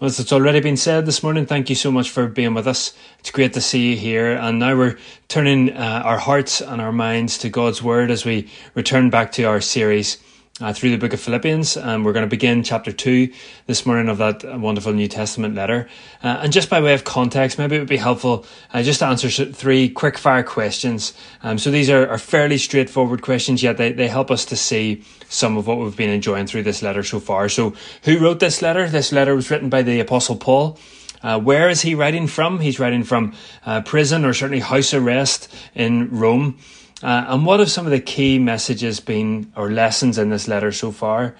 As it's already been said this morning, thank you so much for being with us. It's great to see you here. And now we're turning uh, our hearts and our minds to God's Word as we return back to our series uh, through the book of Philippians. And we're going to begin chapter 2 this morning of that wonderful New Testament letter. Uh, and just by way of context, maybe it would be helpful uh, just to answer three quick fire questions. Um, so these are, are fairly straightforward questions, yet they, they help us to see some of what we've been enjoying through this letter so far. So, who wrote this letter? This letter was written by the Apostle Paul. Uh, where is he writing from? He's writing from uh, prison or certainly house arrest in Rome. Uh, and what have some of the key messages been or lessons in this letter so far?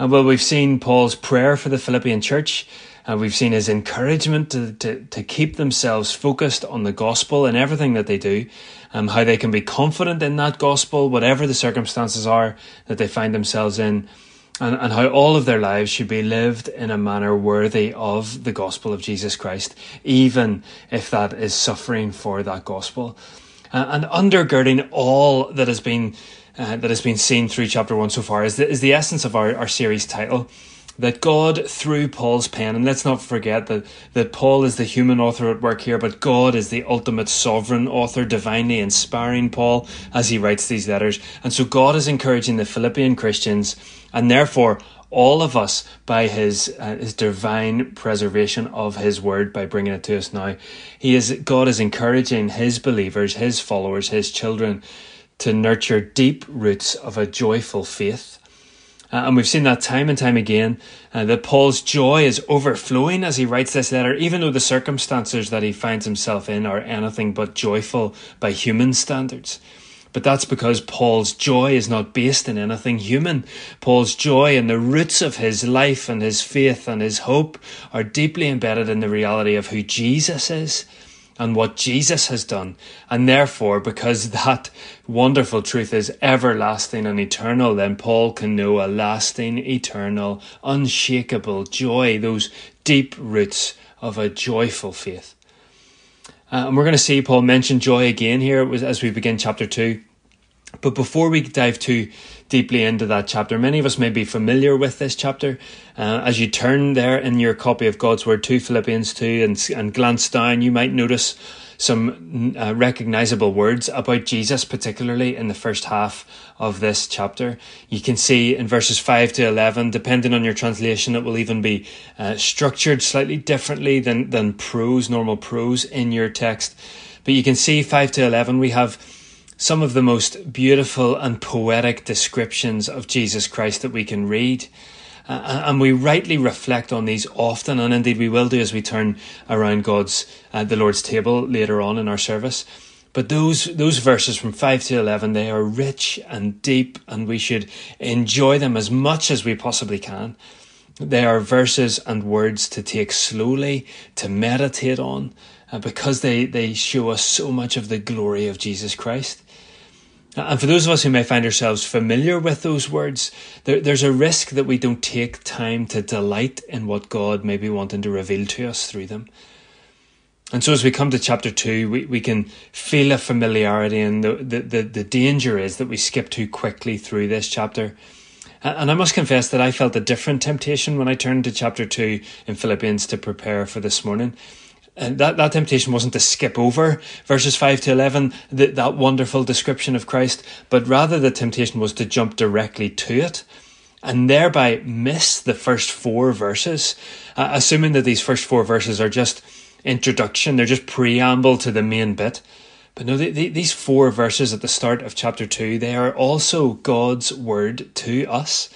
Uh, well, we've seen Paul's prayer for the Philippian church. Uh, we've seen his encouragement to, to, to keep themselves focused on the gospel in everything that they do, um, how they can be confident in that gospel, whatever the circumstances are that they find themselves in, and, and how all of their lives should be lived in a manner worthy of the gospel of Jesus Christ, even if that is suffering for that gospel. Uh, and undergirding all that has been uh, that has been seen through chapter one so far is the, is the essence of our, our series title that God through Paul's pen, and let's not forget that, that Paul is the human author at work here, but God is the ultimate sovereign author, divinely inspiring Paul as he writes these letters. And so God is encouraging the Philippian Christians, and therefore all of us by his uh, his divine preservation of his word by bringing it to us now he is god is encouraging his believers his followers his children to nurture deep roots of a joyful faith uh, and we've seen that time and time again uh, that Paul's joy is overflowing as he writes this letter, even though the circumstances that he finds himself in are anything but joyful by human standards. But that's because Paul's joy is not based in anything human. Paul's joy and the roots of his life and his faith and his hope are deeply embedded in the reality of who Jesus is and what Jesus has done. And therefore, because that wonderful truth is everlasting and eternal, then Paul can know a lasting, eternal, unshakable joy, those deep roots of a joyful faith. Uh, and we're going to see Paul mention joy again here as we begin chapter 2. But before we dive too deeply into that chapter, many of us may be familiar with this chapter. Uh, as you turn there in your copy of God's Word to Philippians 2 and, and glance down, you might notice some uh, recognizable words about Jesus, particularly in the first half of this chapter. You can see in verses 5 to 11, depending on your translation, it will even be uh, structured slightly differently than, than prose, normal prose in your text. But you can see 5 to 11, we have some of the most beautiful and poetic descriptions of Jesus Christ that we can read. Uh, and we rightly reflect on these often, and indeed we will do as we turn around God's, uh, the Lord's table later on in our service. But those, those verses from 5 to 11, they are rich and deep, and we should enjoy them as much as we possibly can. They are verses and words to take slowly, to meditate on, uh, because they, they show us so much of the glory of Jesus Christ. Uh, and for those of us who may find ourselves familiar with those words, there, there's a risk that we don't take time to delight in what God may be wanting to reveal to us through them. And so as we come to chapter two, we, we can feel a familiarity and the, the, the, the danger is that we skip too quickly through this chapter. And I must confess that I felt a different temptation when I turned to chapter two in Philippians to prepare for this morning. And that, that temptation wasn't to skip over verses 5 to 11, the, that wonderful description of Christ, but rather the temptation was to jump directly to it and thereby miss the first four verses, uh, assuming that these first four verses are just introduction, they're just preamble to the main bit. But no, the, the, these four verses at the start of chapter 2, they are also God's word to us.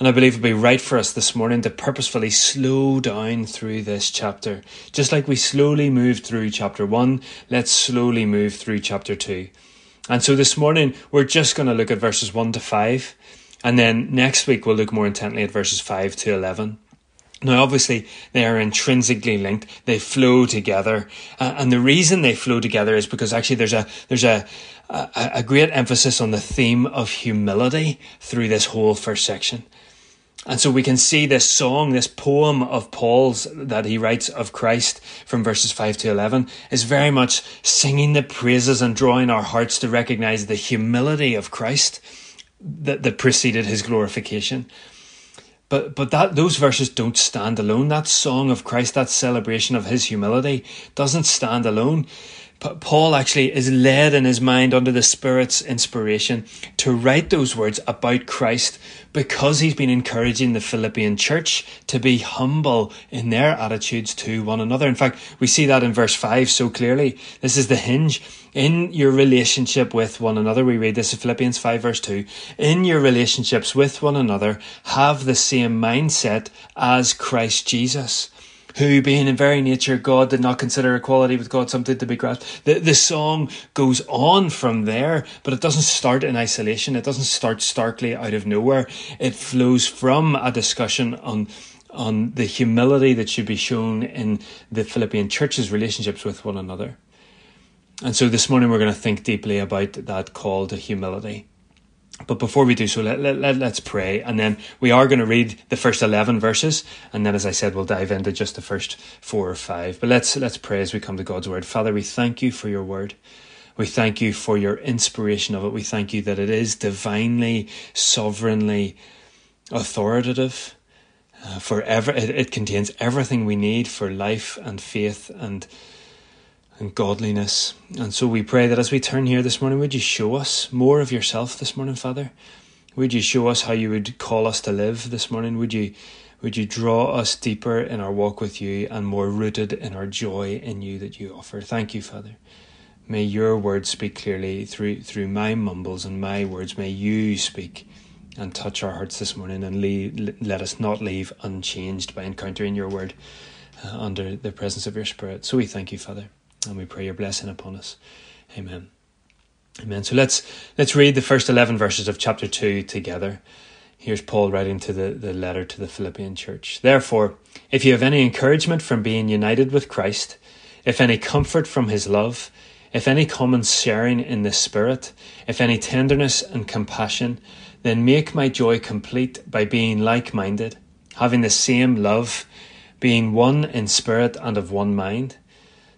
And I believe it'd be right for us this morning to purposefully slow down through this chapter. Just like we slowly moved through chapter one, let's slowly move through chapter two. And so this morning, we're just going to look at verses one to five. And then next week, we'll look more intently at verses five to 11. Now, obviously, they are intrinsically linked. They flow together, uh, and the reason they flow together is because actually there's a there's a, a a great emphasis on the theme of humility through this whole first section. And so we can see this song, this poem of Paul's that he writes of Christ from verses 5 to 11 is very much singing the praises and drawing our hearts to recognize the humility of Christ that, that preceded his glorification. But but that those verses don't stand alone. That song of Christ, that celebration of his humility, doesn't stand alone. Paul actually is led in his mind under the Spirit's inspiration to write those words about Christ because he's been encouraging the Philippian church to be humble in their attitudes to one another. In fact, we see that in verse 5 so clearly. This is the hinge. In your relationship with one another, we read this in Philippians 5 verse 2. In your relationships with one another, have the same mindset as Christ Jesus who, being in very nature God, did not consider equality with God something to be grasped. The, the song goes on from there, but it doesn't start in isolation. It doesn't start starkly out of nowhere. It flows from a discussion on on the humility that should be shown in the Philippian church's relationships with one another. And so this morning we're going to think deeply about that call to humility. But before we do so, let, let, let, us pray. And then we are going to read the first 11 verses. And then, as I said, we'll dive into just the first four or five. But let's, let's pray as we come to God's word. Father, we thank you for your word. We thank you for your inspiration of it. We thank you that it is divinely, sovereignly authoritative. Uh, for ever, it, it contains everything we need for life and faith and and godliness. And so we pray that as we turn here this morning, would you show us more of yourself this morning, Father? Would you show us how you would call us to live this morning? Would you would you draw us deeper in our walk with you and more rooted in our joy in you that you offer? Thank you, Father. May your words speak clearly through through my mumbles and my words. May you speak and touch our hearts this morning and leave, let us not leave unchanged by encountering your word uh, under the presence of your Spirit. So we thank you, Father. And we pray your blessing upon us. Amen. Amen. So let's let's read the first eleven verses of chapter two together. Here's Paul writing to the, the letter to the Philippian church. Therefore, if you have any encouragement from being united with Christ, if any comfort from his love, if any common sharing in the Spirit, if any tenderness and compassion, then make my joy complete by being like minded, having the same love, being one in spirit and of one mind.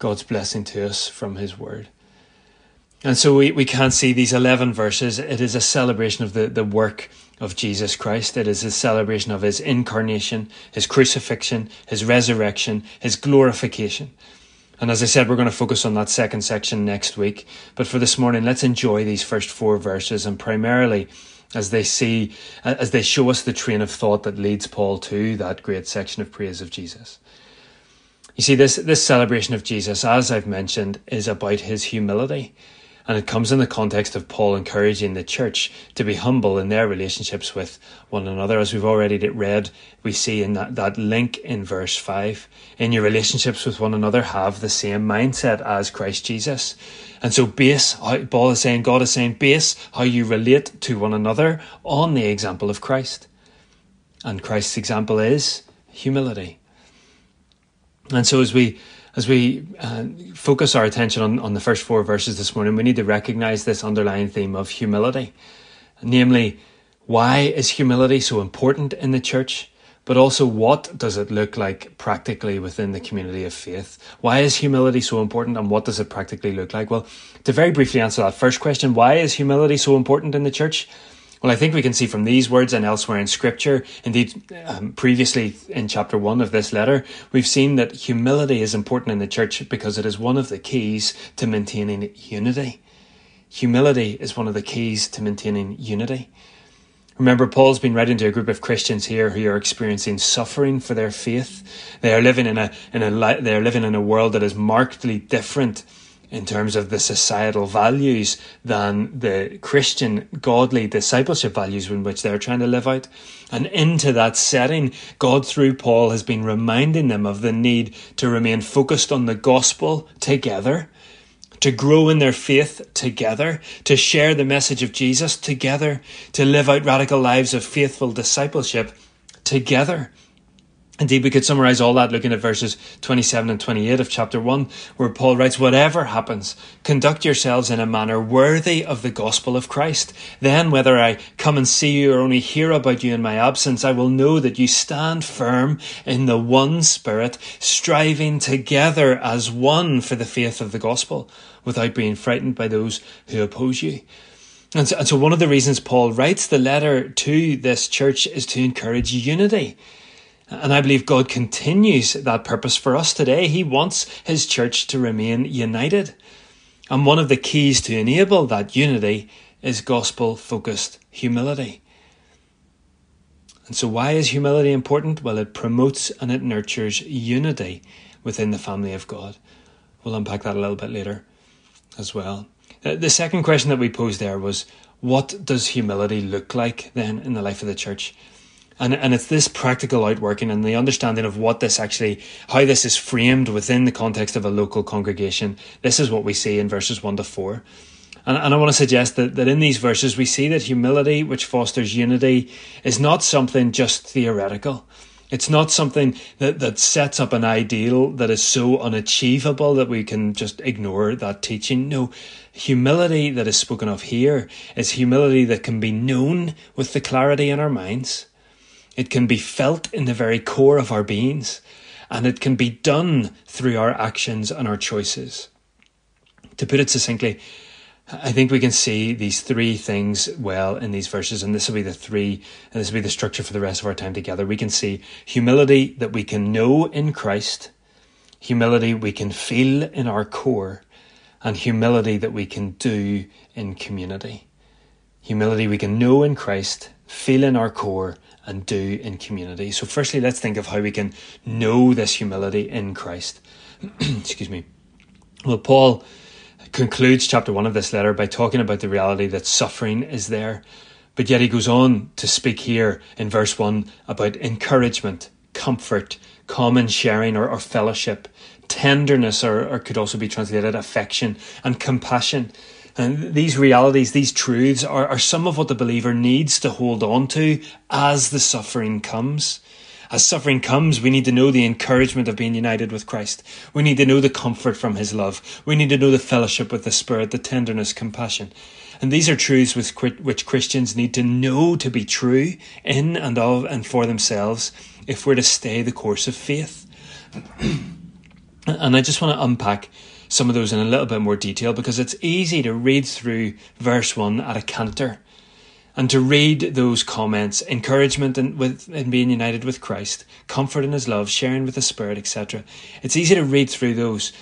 God's blessing to us from His Word. And so we, we can't see these 11 verses. It is a celebration of the, the work of Jesus Christ. It is a celebration of His incarnation, His crucifixion, His resurrection, His glorification. And as I said, we're going to focus on that second section next week. But for this morning, let's enjoy these first four verses and primarily as they see, as they show us the train of thought that leads Paul to that great section of praise of Jesus. You see, this, this celebration of Jesus, as I've mentioned, is about his humility. And it comes in the context of Paul encouraging the church to be humble in their relationships with one another. As we've already read, we see in that, that link in verse 5 in your relationships with one another, have the same mindset as Christ Jesus. And so, base, Paul is saying, God is saying, base how you relate to one another on the example of Christ. And Christ's example is humility. And so as we as we uh, focus our attention on, on the first four verses this morning, we need to recognize this underlying theme of humility. Namely, why is humility so important in the church? But also, what does it look like practically within the community of faith? Why is humility so important and what does it practically look like? Well, to very briefly answer that first question, why is humility so important in the church? Well, I think we can see from these words and elsewhere in Scripture, indeed, um, previously in chapter one of this letter, we've seen that humility is important in the church because it is one of the keys to maintaining unity. Humility is one of the keys to maintaining unity. Remember, Paul's been writing to a group of Christians here who are experiencing suffering for their faith. They are living in a, in a, they are living in a world that is markedly different in terms of the societal values than the Christian godly discipleship values in which they're trying to live out. And into that setting, God through Paul has been reminding them of the need to remain focused on the gospel together, to grow in their faith together, to share the message of Jesus together, to live out radical lives of faithful discipleship together. Indeed, we could summarize all that looking at verses 27 and 28 of chapter 1, where Paul writes, Whatever happens, conduct yourselves in a manner worthy of the gospel of Christ. Then, whether I come and see you or only hear about you in my absence, I will know that you stand firm in the one Spirit, striving together as one for the faith of the gospel, without being frightened by those who oppose you. And so, and so one of the reasons Paul writes the letter to this church is to encourage unity. And I believe God continues that purpose for us today. He wants His church to remain united. And one of the keys to enable that unity is gospel focused humility. And so, why is humility important? Well, it promotes and it nurtures unity within the family of God. We'll unpack that a little bit later as well. Uh, the second question that we posed there was what does humility look like then in the life of the church? And, and it's this practical outworking and the understanding of what this actually, how this is framed within the context of a local congregation. This is what we see in verses 1 to 4. And, and I want to suggest that, that in these verses we see that humility, which fosters unity, is not something just theoretical. It's not something that, that sets up an ideal that is so unachievable that we can just ignore that teaching. No, humility that is spoken of here is humility that can be known with the clarity in our minds. It can be felt in the very core of our beings, and it can be done through our actions and our choices. To put it succinctly, I think we can see these three things well in these verses, and this will be the three, and this will be the structure for the rest of our time together. We can see humility that we can know in Christ, humility we can feel in our core, and humility that we can do in community. Humility we can know in Christ, feel in our core, and do in community. So, firstly, let's think of how we can know this humility in Christ. Excuse me. Well, Paul concludes chapter one of this letter by talking about the reality that suffering is there. But yet he goes on to speak here in verse 1 about encouragement, comfort, common sharing or, or fellowship, tenderness, or, or could also be translated affection, and compassion. And these realities, these truths, are, are some of what the believer needs to hold on to as the suffering comes. As suffering comes, we need to know the encouragement of being united with Christ. We need to know the comfort from His love. We need to know the fellowship with the Spirit, the tenderness, compassion. And these are truths which Christians need to know to be true in and of and for themselves if we're to stay the course of faith. and I just want to unpack some of those in a little bit more detail because it's easy to read through verse 1 at a canter and to read those comments encouragement in, with, in being united with Christ, comfort in His love, sharing with the Spirit, etc. It's easy to read through those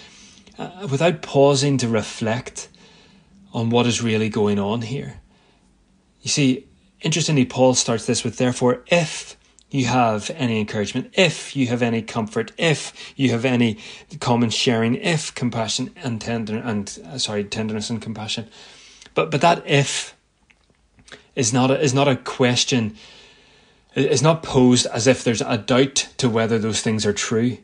uh, without pausing to reflect on what is really going on here. You see, interestingly, Paul starts this with, therefore, if you have any encouragement, if you have any comfort, if you have any common sharing, if compassion and tender and uh, sorry tenderness and compassion, but but that if is not a, is not a question. Is not posed as if there's a doubt to whether those things are true.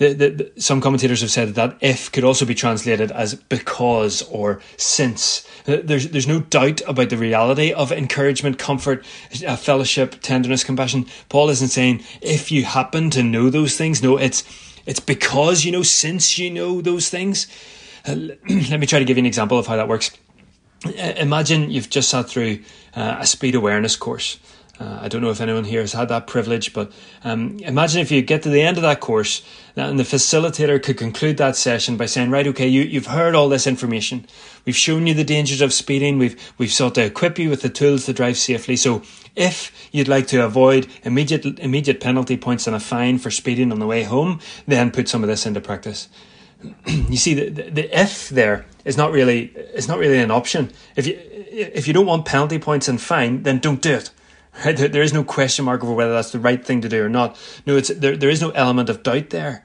The, the, some commentators have said that if could also be translated as because or since. There's, there's no doubt about the reality of encouragement, comfort, uh, fellowship, tenderness, compassion. Paul isn't saying if you happen to know those things. No, it's, it's because you know, since you know those things. Uh, let me try to give you an example of how that works. Uh, imagine you've just sat through uh, a speed awareness course uh, I don't know if anyone here has had that privilege, but um, imagine if you get to the end of that course and the facilitator could conclude that session by saying, right, okay, you, you've heard all this information. We've shown you the dangers of speeding. We've, we've sought to equip you with the tools to drive safely. So if you'd like to avoid immediate, immediate penalty points and a fine for speeding on the way home, then put some of this into practice. you see, the, the, the if there is not really, is not really an option. If you, if you don't want penalty points and fine, then don't do it. There is no question mark over whether that's the right thing to do or not. No, it's there. There is no element of doubt there.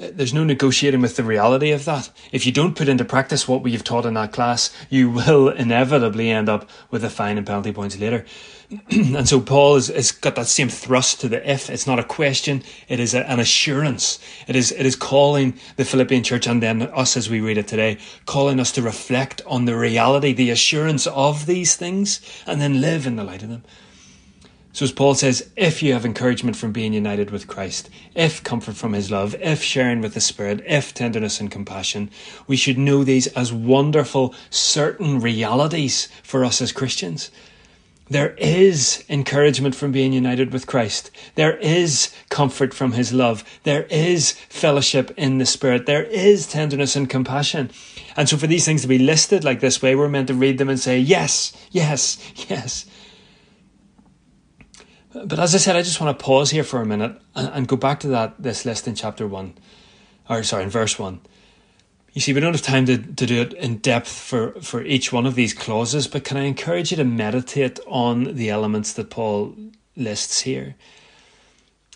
Uh, there's no negotiating with the reality of that. If you don't put into practice what we've taught in that class, you will inevitably end up with a fine and penalty points later. and so Paul has, has got that same thrust to the if. It's not a question, it is a, an assurance. It is, it is calling the Philippian church and then us as we read it today, calling us to reflect on the reality, the assurance of these things, and then live in the light of them. So, as Paul says, if you have encouragement from being united with Christ, if comfort from his love, if sharing with the Spirit, if tenderness and compassion, we should know these as wonderful, certain realities for us as Christians. There is encouragement from being united with Christ. There is comfort from his love. There is fellowship in the Spirit. There is tenderness and compassion. And so, for these things to be listed like this way, we're meant to read them and say, Yes, yes, yes. But as I said, I just want to pause here for a minute and, go back to that this list in chapter one, or sorry, in verse one. You see, we don't have time to, to do it in depth for, for each one of these clauses, but can I encourage you to meditate on the elements that Paul lists here?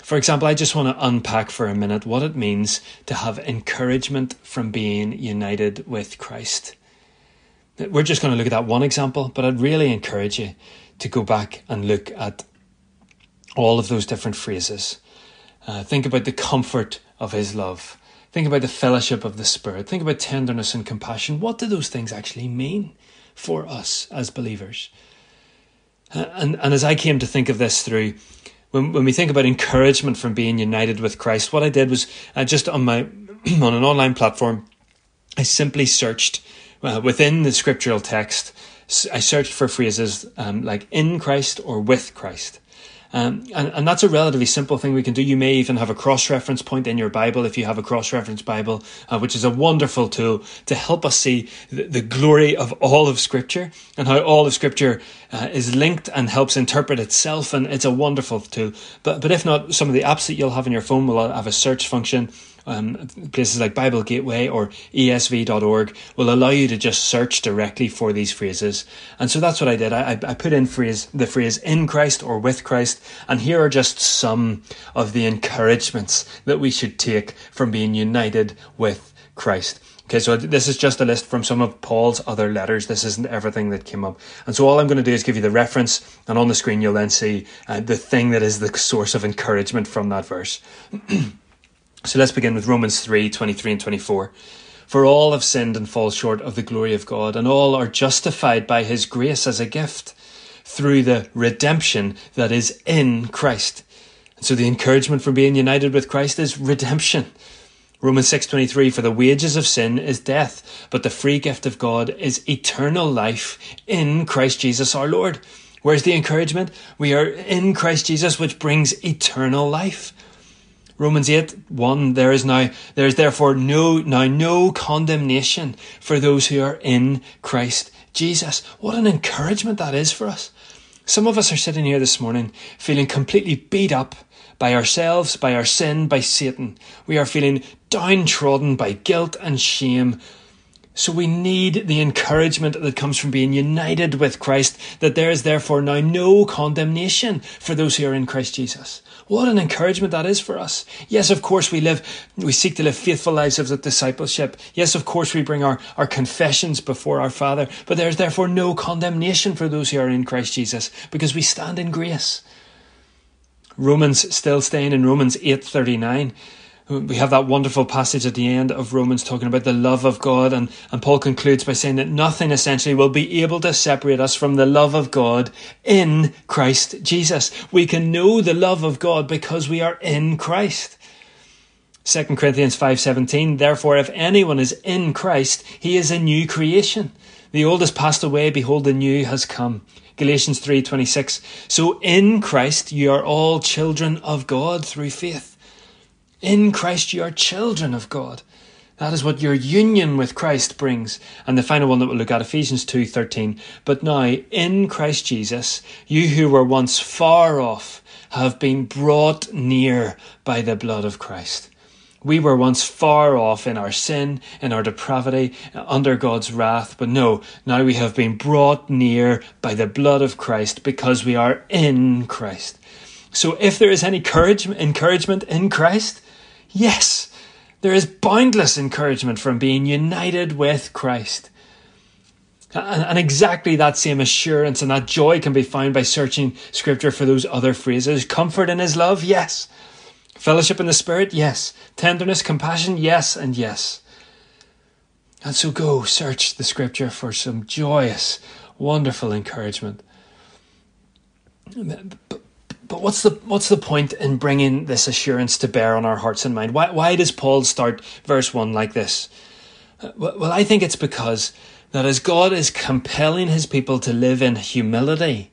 For example, I just want to unpack for a minute what it means to have encouragement from being united with Christ. We're just going to look at that one example, but I'd really encourage you to go back and look at all of those different phrases. Uh, think about the comfort of His love. Think about the fellowship of the Spirit. Think about tenderness and compassion. What do those things actually mean for us as believers? Uh, and, and as I came to think of this through, when, when we think about encouragement from being united with Christ, what I did was uh, just on my on an online platform, I simply searched uh, within the scriptural text. I searched for phrases um, like in Christ or with Christ. Um, and, and that's a relatively simple thing we can do. You may even have a cross reference point in your Bible if you have a cross reference Bible, uh, which is a wonderful tool to help us see the, the, glory of all of Scripture and how all of Scripture uh, is linked and helps interpret itself. And it's a wonderful tool. But, but if not, some of the apps that you'll have in your phone will have a search function um, places like Bible Gateway or ESV.org will allow you to just search directly for these phrases. And so that's what I did. I, I put in phrase, the phrase in Christ or with Christ. And here are just some of the encouragements that we should take from being united with Christ. Okay, so this is just a list from some of Paul's other letters. This isn't everything that came up. And so all I'm going to do is give you the reference, and on the screen you'll then see uh, the thing that is the source of encouragement from that verse. So let's begin with Romans 3 23 and 24. For all have sinned and fall short of the glory of God, and all are justified by his grace as a gift through the redemption that is in Christ. And so the encouragement for being united with Christ is redemption. Romans 6:23 for the wages of sin is death, but the free gift of God is eternal life in Christ Jesus our Lord. Where's the encouragement? We are in Christ Jesus which brings eternal life. Romans 8, 1, there is now, there is therefore no, now no condemnation for those who are in Christ Jesus. What an encouragement that is for us. Some of us are sitting here this morning feeling completely beat up by ourselves, by our sin, by Satan. We are feeling downtrodden by guilt and shame. So we need the encouragement that comes from being united with Christ, that there is therefore now no condemnation for those who are in Christ Jesus. What an encouragement that is for us. Yes, of course we live, we seek to live faithful lives of discipleship. Yes, of course we bring our, our confessions before our Father, but there is therefore no condemnation for those who are in Christ Jesus because we stand in grace. Romans still staying in Romans 8:39 we have that wonderful passage at the end of Romans talking about the love of God, and, and Paul concludes by saying that nothing essentially will be able to separate us from the love of God in Christ Jesus. We can know the love of God because we are in Christ. 2 Corinthians 5:17 Therefore if anyone is in Christ he is a new creation the old has passed away behold the new has come Galatians 3:26 So in Christ you are all children of God through faith in Christ, you are children of God. That is what your union with Christ brings. And the final one that we'll look at, Ephesians 2.13. But now, in Christ Jesus, you who were once far off have been brought near by the blood of Christ. We were once far off in our sin, in our depravity, under God's wrath, but no, now we have been brought near by the blood of Christ because we are in Christ. So if there is any courage, encouragement in Christ, yes, there is boundless encouragement from being united with Christ. And exactly that same assurance and that joy can be found by searching Scripture for those other phrases. Comfort in His love, yes. Fellowship in the Spirit? Yes. Tenderness, compassion? Yes, and yes. And so go search the Scripture for some joyous, wonderful encouragement. But, what's the what's the point in bringing this assurance to bear on our hearts and mind? Why why does Paul start verse one like this? Uh, well, I think it's because that as God is compelling His people to live in humility,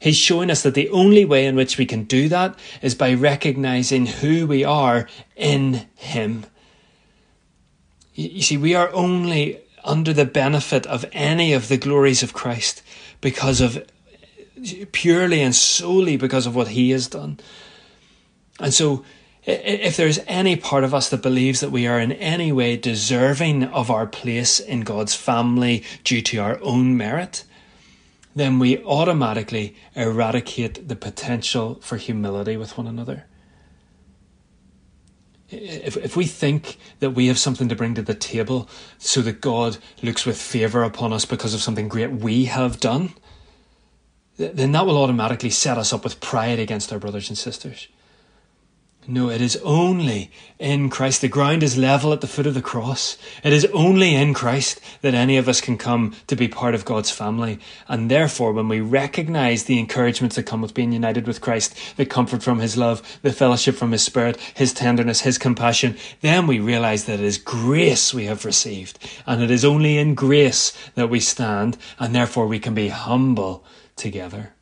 He's showing us that the only way in which we can do that is by recognizing who we are in Him. You see, we are only under the benefit of any of the glories of Christ because of purely and solely because of what He has done. And so, if there's any part of us that believes that we are in any way deserving of our place in God's family due to our own merit, then we automatically eradicate the potential for humility with one another. If, if we think that we have something to bring to the table so that God looks with favour upon us because of something great we have done, then that will automatically set us up with pride against our brothers and sisters. No, it is only in Christ. The ground is level at the foot of the cross. It is only in Christ that any of us can come to be part of God's family. And therefore, when we recognize the encouragements that come with being united with Christ, the comfort from His love, the fellowship from His Spirit, His tenderness, His compassion, then we realize that it is grace we have received. And it is only in grace that we stand, and therefore we can be humble together.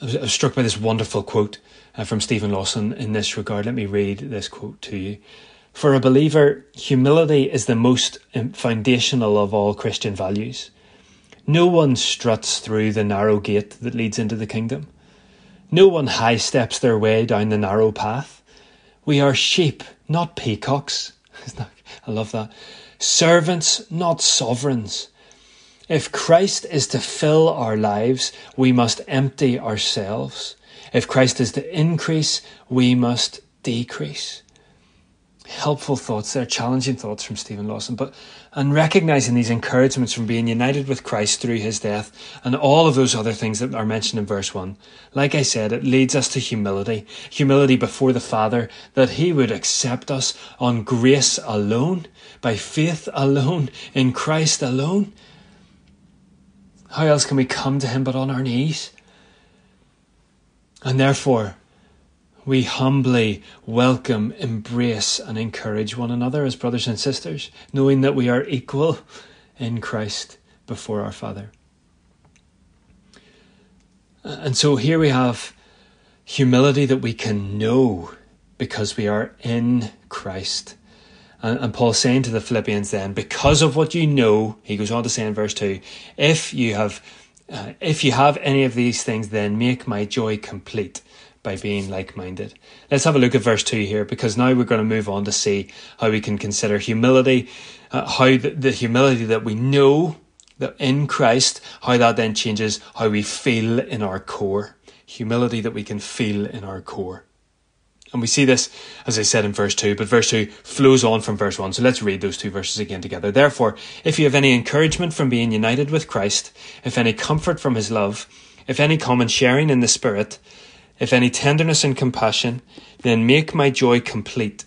I was, I was struck by this wonderful quote uh, from Steven Lawson in this regard. Let me read this quote to you. For a believer, humility is the most um, foundational of all Christian values. No one struts through the narrow gate that leads into the kingdom. No one high steps their way down the narrow path. We are sheep, not peacocks. I love that. Servants, not sovereigns. If Christ is to fill our lives, we must empty ourselves. If Christ is to increase, we must decrease. Helpful thoughts there, challenging thoughts from Steven Lawson, but and recognizing these encouragements from being united with Christ through his death and all of those other things that are mentioned in verse 1. Like I said, it leads us to humility. Humility before the Father, that he would accept us on grace alone, by faith alone, in Christ alone how else can we come to Him but on our knees? And therefore, we humbly welcome, embrace, and encourage one another as brothers and sisters, knowing that we are equal in Christ before our Father. And so here we have humility that we can know because we are in Christ. And, and Paul's saying to the Philippians then, because of what you know, he goes on to say in verse 2, if you have uh, if you have any of these things, then make my joy complete by being like minded. Let's have a look at verse 2 here because now we're going to move on to see how we can consider humility, uh, how the, the, humility that we know that in Christ, how that then changes how we feel in our core. Humility that we can feel in our core. And we see this, as I said in verse 2, but verse 2 flows on from verse 1. So let's read those two verses again together. Therefore, if you have any encouragement from being united with Christ, if any comfort from his love, if any common sharing in the Spirit, if any tenderness and compassion, then make my joy complete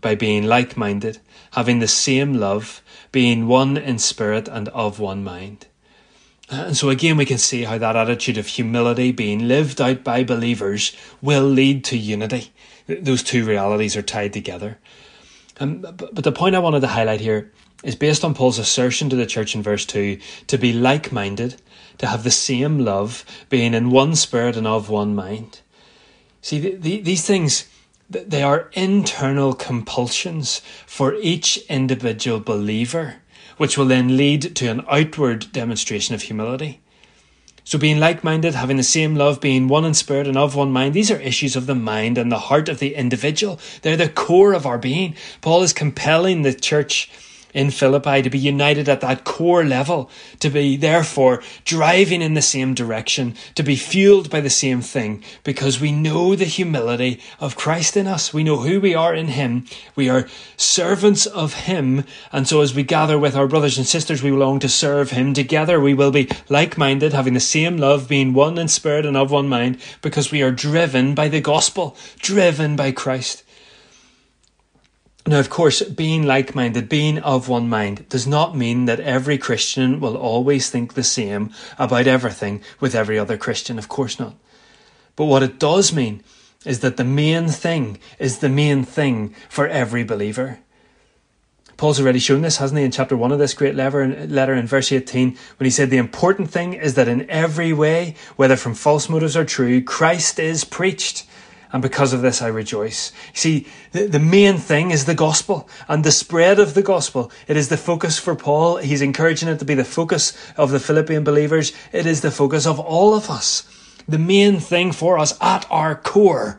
by being like minded, having the same love, being one in spirit and of one mind. And so again, we can see how that attitude of humility being lived out by believers will lead to unity those two realities are tied together. Um, but, but the point I wanted to highlight here is based on Paul's assertion to the church in verse 2 to be like minded, to have the same love, being in one spirit and of one mind. See, the, the, these things, they are internal compulsions for each individual believer, which will then lead to an outward demonstration of humility. So, being like minded, having the same love, being one in spirit and of one mind, these are issues of the mind and the heart of the individual. They're the core of our being. Paul is compelling the church in Philippi to be united at that core level, to be therefore driving in the same direction, to be fueled by the same thing, because we know the humility of Christ in us. We know who we are in Him. We are servants of Him. And so as we gather with our brothers and sisters, we long to serve Him. Together we will be like minded, having the same love, being one in spirit and of one mind, because we are driven by the gospel, driven by Christ. Now, of course, being like minded, being of one mind, does not mean that every Christian will always think the same about everything with every other Christian. Of course not. But what it does mean is that the main thing is the main thing for every believer. Paul's already shown this, hasn't he, in chapter 1 of this great letter, letter in verse 18, when he said, The important thing is that in every way, whether from false motives or true, Christ is preached and because of this I rejoice. See, the, the main thing is the gospel and the spread of the gospel. It is the focus for Paul. He's encouraging it to be the focus of the Philippian believers. It is the focus of all of us. The main thing for us at our core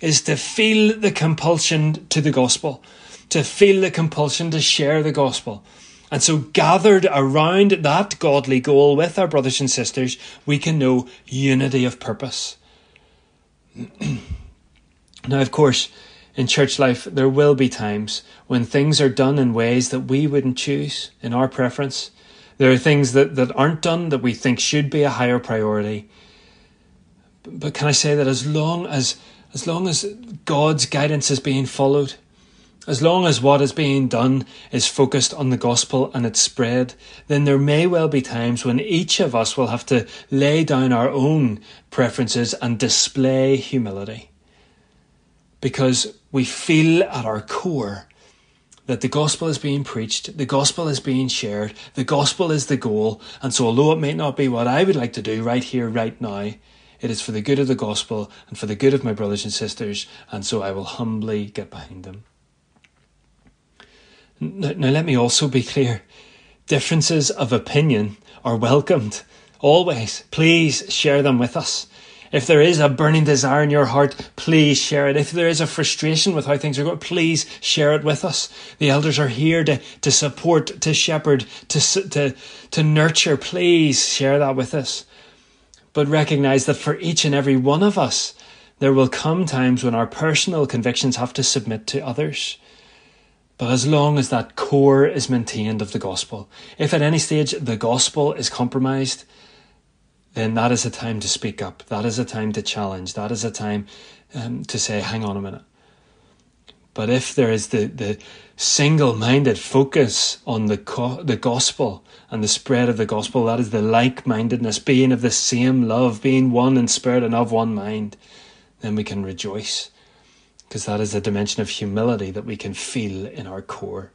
is to feel the compulsion to the gospel, to feel the compulsion to share the gospel. And so, gathered around that godly goal with our brothers and sisters, we can know unity of purpose. Now, of course, in church life, there will be times when things are done in ways that we wouldn't choose in our preference. There are things that, that aren't done that we think should be a higher priority. But can I say that as long as as long as God's guidance is being followed, as long as what is being done is focused on the gospel and its spread, then there may well be times when each of us will have to lay down our own preferences and display humility because we feel at our core that the gospel is being preached, the gospel is being shared, the gospel is the goal. And so, although it may not be what I would like to do right here, right now, it is for the good of the gospel and for the good of my brothers and sisters. And so, I will humbly get behind them. Now, now let me also be clear differences of opinion are welcomed. Always, please share them with us. If there is a burning desire in your heart, please share it. If there is a frustration with how things are going, please share it with us. The elders are here to, to support, to shepherd, to, to, to nurture. Please share that with us. But recognize that for each and every one of us, there will come times when our personal convictions have to submit to others. But as long as that core is maintained of the gospel, if at any stage the gospel is compromised, then that is a time to speak up. That is a time to challenge. That is a time um, to say, hang on a minute. But if there is the, the single minded focus on the, co- the gospel and the spread of the gospel, that is the like mindedness, being of the same love, being one in spirit and of one mind, then we can rejoice. Because that is a dimension of humility that we can feel in our core.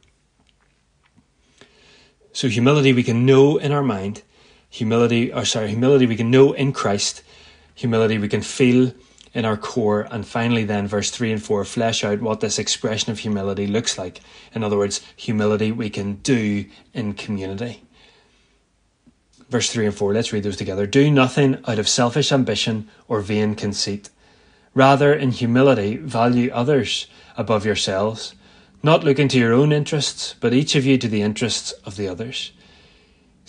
So, humility we can know in our mind humility, or sorry, humility we can know in Christ, humility we can feel in our core, and finally, then, verse 3 and 4 flesh out what this expression of humility looks like. In other words, humility we can do in community. Verse 3 and 4, let's read those together. Do nothing out of selfish ambition or vain conceit. Rather, in humility, value others above yourselves, not looking to your own interests, but each of you to the interests of the others.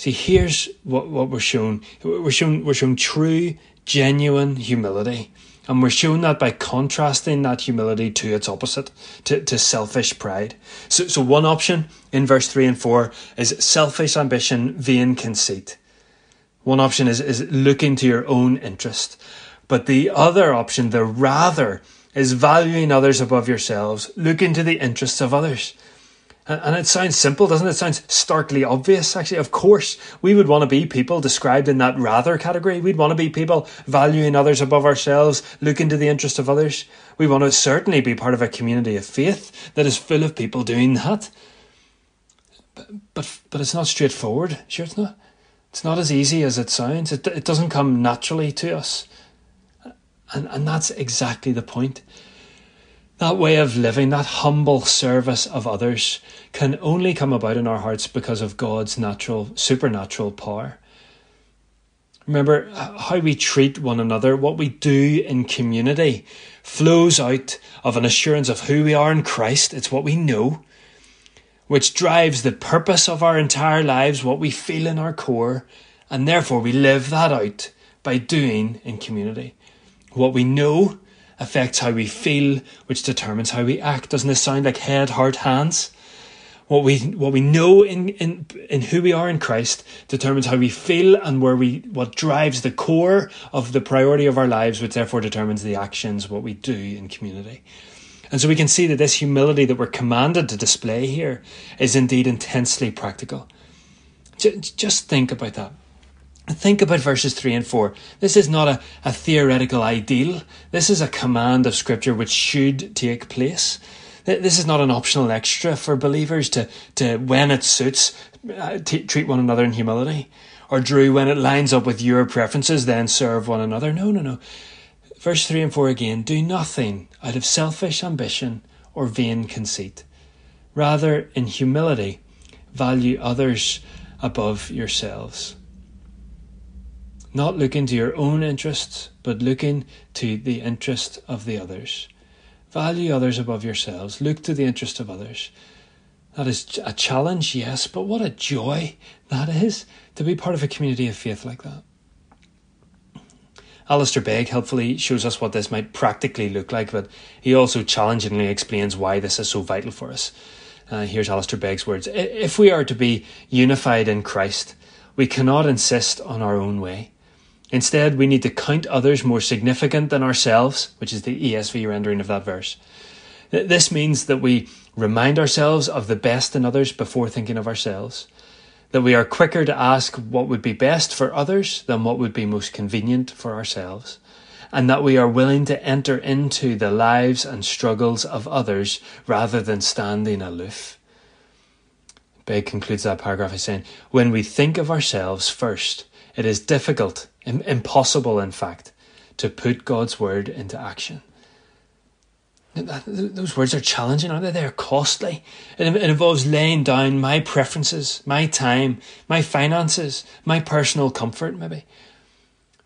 See, here's what, what we're shown. We're shown we're shown true, genuine humility. And we're shown that by contrasting that humility to its opposite, to, to selfish pride. So, so one option in verse 3 and 4 is selfish ambition, vain conceit. One option is, is looking to your own interest. But the other option, the rather, is valuing others above yourselves, looking to the interests of others. And it sounds simple, doesn't it? It sounds starkly obvious, actually. Of course, we would want to be people described in that rather category. We'd want to be people valuing others above ourselves, looking to the interest of others. We want to certainly be part of a community of faith that is full of people doing that. But, but, but it's not straightforward. Sure, it's not. It's not as easy as it sounds. It, it doesn't come naturally to us. And, and that's exactly the point. That way of living, that humble service of others, can only come about in our hearts because of God's natural, supernatural power. Remember, how we treat one another, what we do in community, flows out of an assurance of who we are in Christ. It's what we know, which drives the purpose of our entire lives, what we feel in our core, and therefore we live that out by doing in community. What we know affects how we feel, which determines how we act. Doesn't this sound like head, heart, hands? What we what we know in, in in who we are in Christ determines how we feel and where we what drives the core of the priority of our lives, which therefore determines the actions what we do in community. And so we can see that this humility that we're commanded to display here is indeed intensely practical. Just think about that. Think about verses 3 and 4. This is not a, a theoretical ideal. This is a command of Scripture which should take place. This is not an optional extra for believers to, to when it suits, uh, t- treat one another in humility. Or, Drew, when it lines up with your preferences, then serve one another. No, no, no. Verse 3 and 4 again do nothing out of selfish ambition or vain conceit. Rather, in humility, value others above yourselves. Not looking to your own interests, but looking to the interest of the others. Value others above yourselves. Look to the interest of others. That is a challenge, yes, but what a joy that is to be part of a community of faith like that. Alistair Begg helpfully shows us what this might practically look like, but he also challengingly explains why this is so vital for us. Uh, here's Alistair Begg's words If we are to be unified in Christ, we cannot insist on our own way. Instead, we need to count others more significant than ourselves, which is the ESV rendering of that verse. This means that we remind ourselves of the best in others before thinking of ourselves, that we are quicker to ask what would be best for others than what would be most convenient for ourselves, and that we are willing to enter into the lives and struggles of others rather than standing aloof. Begg concludes that paragraph by saying, When we think of ourselves first, it is difficult, impossible in fact, to put God's word into action. Those words are challenging, aren't they? They're costly. It, involves laying down my preferences, my time, my finances, my personal comfort, maybe. It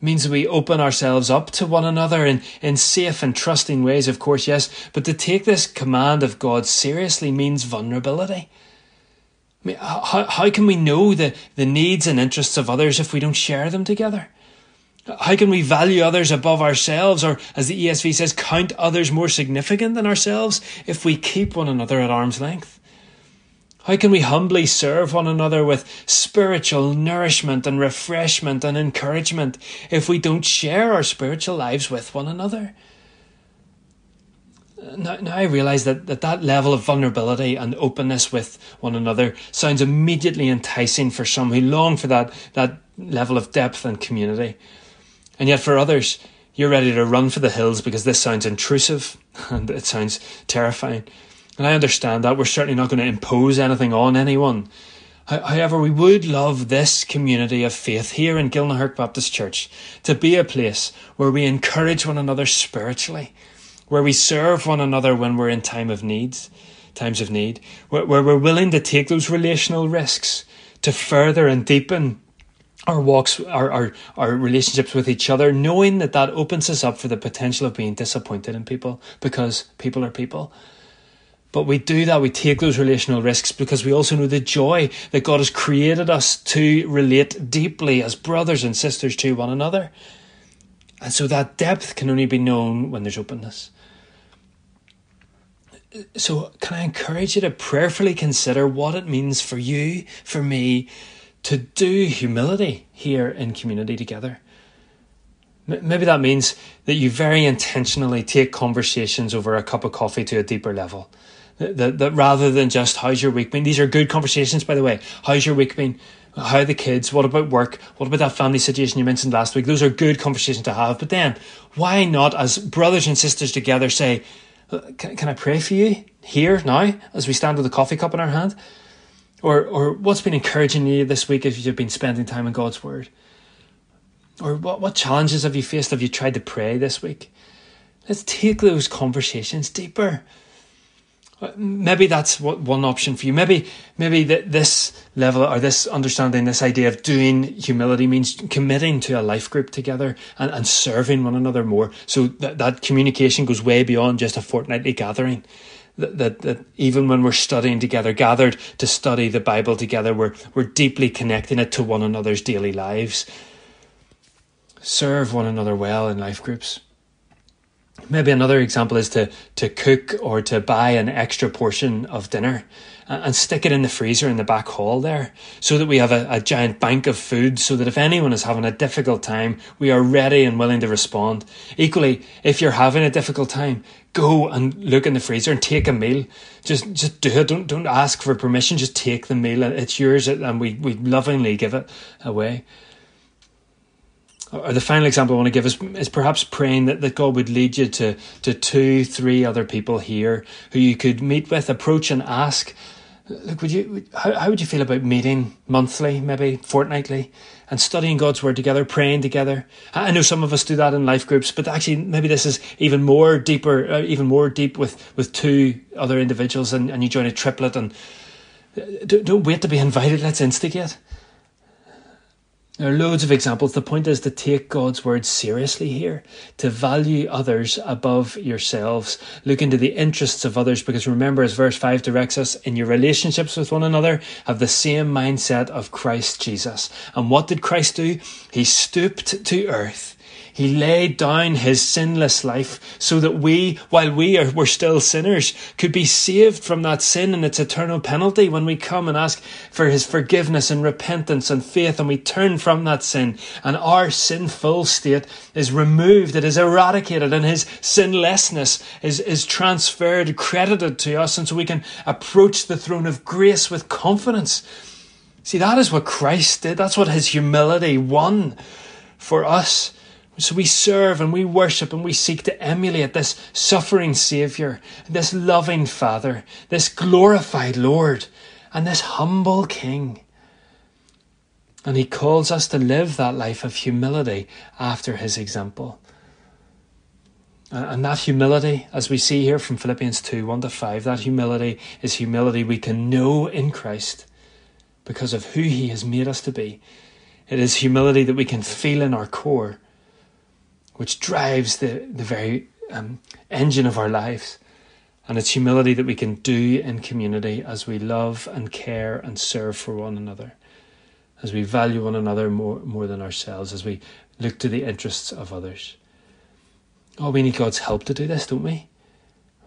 means we open ourselves up to one another in, in safe and trusting ways, of course, yes. But to take this command of God seriously means vulnerability. I mean, how, how can we know the, the needs and interests of others if we don't share them together? How can we value others above ourselves, or as the ESV says, count others more significant than ourselves if we keep one another at arm's length? How can we humbly serve one another with spiritual nourishment and refreshment and encouragement if we don't share our spiritual lives with one another? now, now I realise that, that that level of vulnerability and openness with one another sounds immediately enticing for some who long for that, that level of depth and community. And yet for others, you're ready to run for the hills because this sounds intrusive and it sounds terrifying. And I understand that. We're certainly not going to impose anything on anyone. However, we would love this community of faith here in Gilnahirk Baptist Church to be a place where we encourage one another spiritually, where we serve one another when we're in time of needs, times of need, where, where we're willing to take those relational risks to further and deepen our walks, our, our, our relationships with each other, knowing that that opens us up for the potential of being disappointed in people because people are people. But we do that, we take those relational risks because we also know the joy that God has created us to relate deeply as brothers and sisters to one another. And so that depth can only be known when there's openness. So, can I encourage you to prayerfully consider what it means for you, for me, to do humility here in community together? Maybe that means that you very intentionally take conversations over a cup of coffee to a deeper level. That, that rather than just, how's your week been? These are good conversations, by the way. How's your week been? How are the kids? What about work? What about that family situation you mentioned last week? Those are good conversations to have. But then, why not, as brothers and sisters together, say, can, can I pray for you here now as we stand with a coffee cup in our hand? Or, or what's been encouraging you this week if you've been spending time in God's Word? Or what, what challenges have you faced? Have you tried to pray this week? Let's take those conversations deeper. Uh, maybe that's what one option for you. Maybe maybe that this level or this understanding, this idea of doing humility means committing to a life group together and, and serving one another more. So that, that communication goes way beyond just a fortnightly gathering. That, that, that even when we're studying together, gathered to study the Bible together, we're we're deeply connecting it to one another's daily lives. Serve one another well in life groups. Maybe another example is to, to cook or to buy an extra portion of dinner and, stick it in the freezer in the back hall there so that we have a, a giant bank of food so that if anyone is having a difficult time, we are ready and willing to respond. Equally, if you're having a difficult time, go and look in the freezer and take a meal. Just just do it. Don't don't ask for permission. Just take the meal. It's yours and we, we lovingly give it away or the final example I want to give is, is perhaps praying that, that God would lead you to, to two, three other people here who you could meet with, approach and ask, look, would you, how, how would you feel about meeting monthly, maybe fortnightly, and studying God's word together, praying together? I know some of us do that in life groups, but actually maybe this is even more deeper, uh, even more deep with, with two other individuals and, and you join a triplet and uh, don't wait to be invited. Let's instigate. There are loads of examples. The point is to take God's word seriously here, to value others above yourselves, look into the interests of others, because remember, as verse 5 directs us, in your relationships with one another, have the same mindset of Christ Jesus. And what did Christ do? He stooped to earth he laid down his sinless life so that we, while we are, were still sinners, could be saved from that sin and its eternal penalty when we come and ask for his forgiveness and repentance and faith and we turn from that sin and our sinful state is removed, it is eradicated and his sinlessness is, is transferred, credited to us and so we can approach the throne of grace with confidence. See, that is what Christ did. That's what his humility won for us. So we serve and we worship and we seek to emulate this suffering Saviour, this loving Father, this glorified Lord, and this humble King. And He calls us to live that life of humility after His example. And that humility, as we see here from Philippians 2 1 to 5, that humility is humility we can know in Christ because of who He has made us to be. It is humility that we can feel in our core which drives the, the very um, engine of our lives. And it's humility that we can do in community as we love and care and serve for one another, as we value one another more, more than ourselves, as we look to the interests of others. Oh, we need God's help to do this, don't we?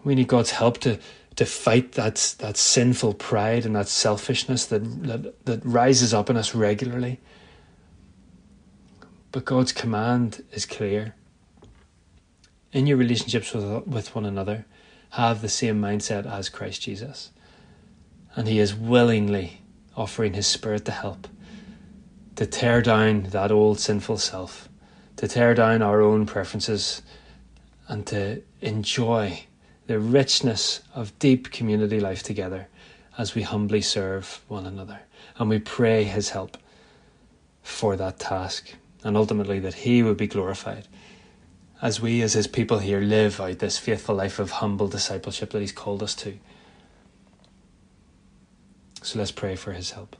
We need God's help to, to fight that, that sinful pride and that selfishness that, that, that rises up in us regularly. But God's command is clear in your relationships with, with one another, have the same mindset as Christ Jesus. And He is willingly offering His Spirit to help, to tear down that old sinful self, to tear down our own preferences, and to enjoy the richness of deep community life together as we humbly serve one another. And we pray His help for that task, and ultimately that He would be glorified as we, as His people here, live out this faithful life of humble discipleship that He's called us to. So let's pray for His help.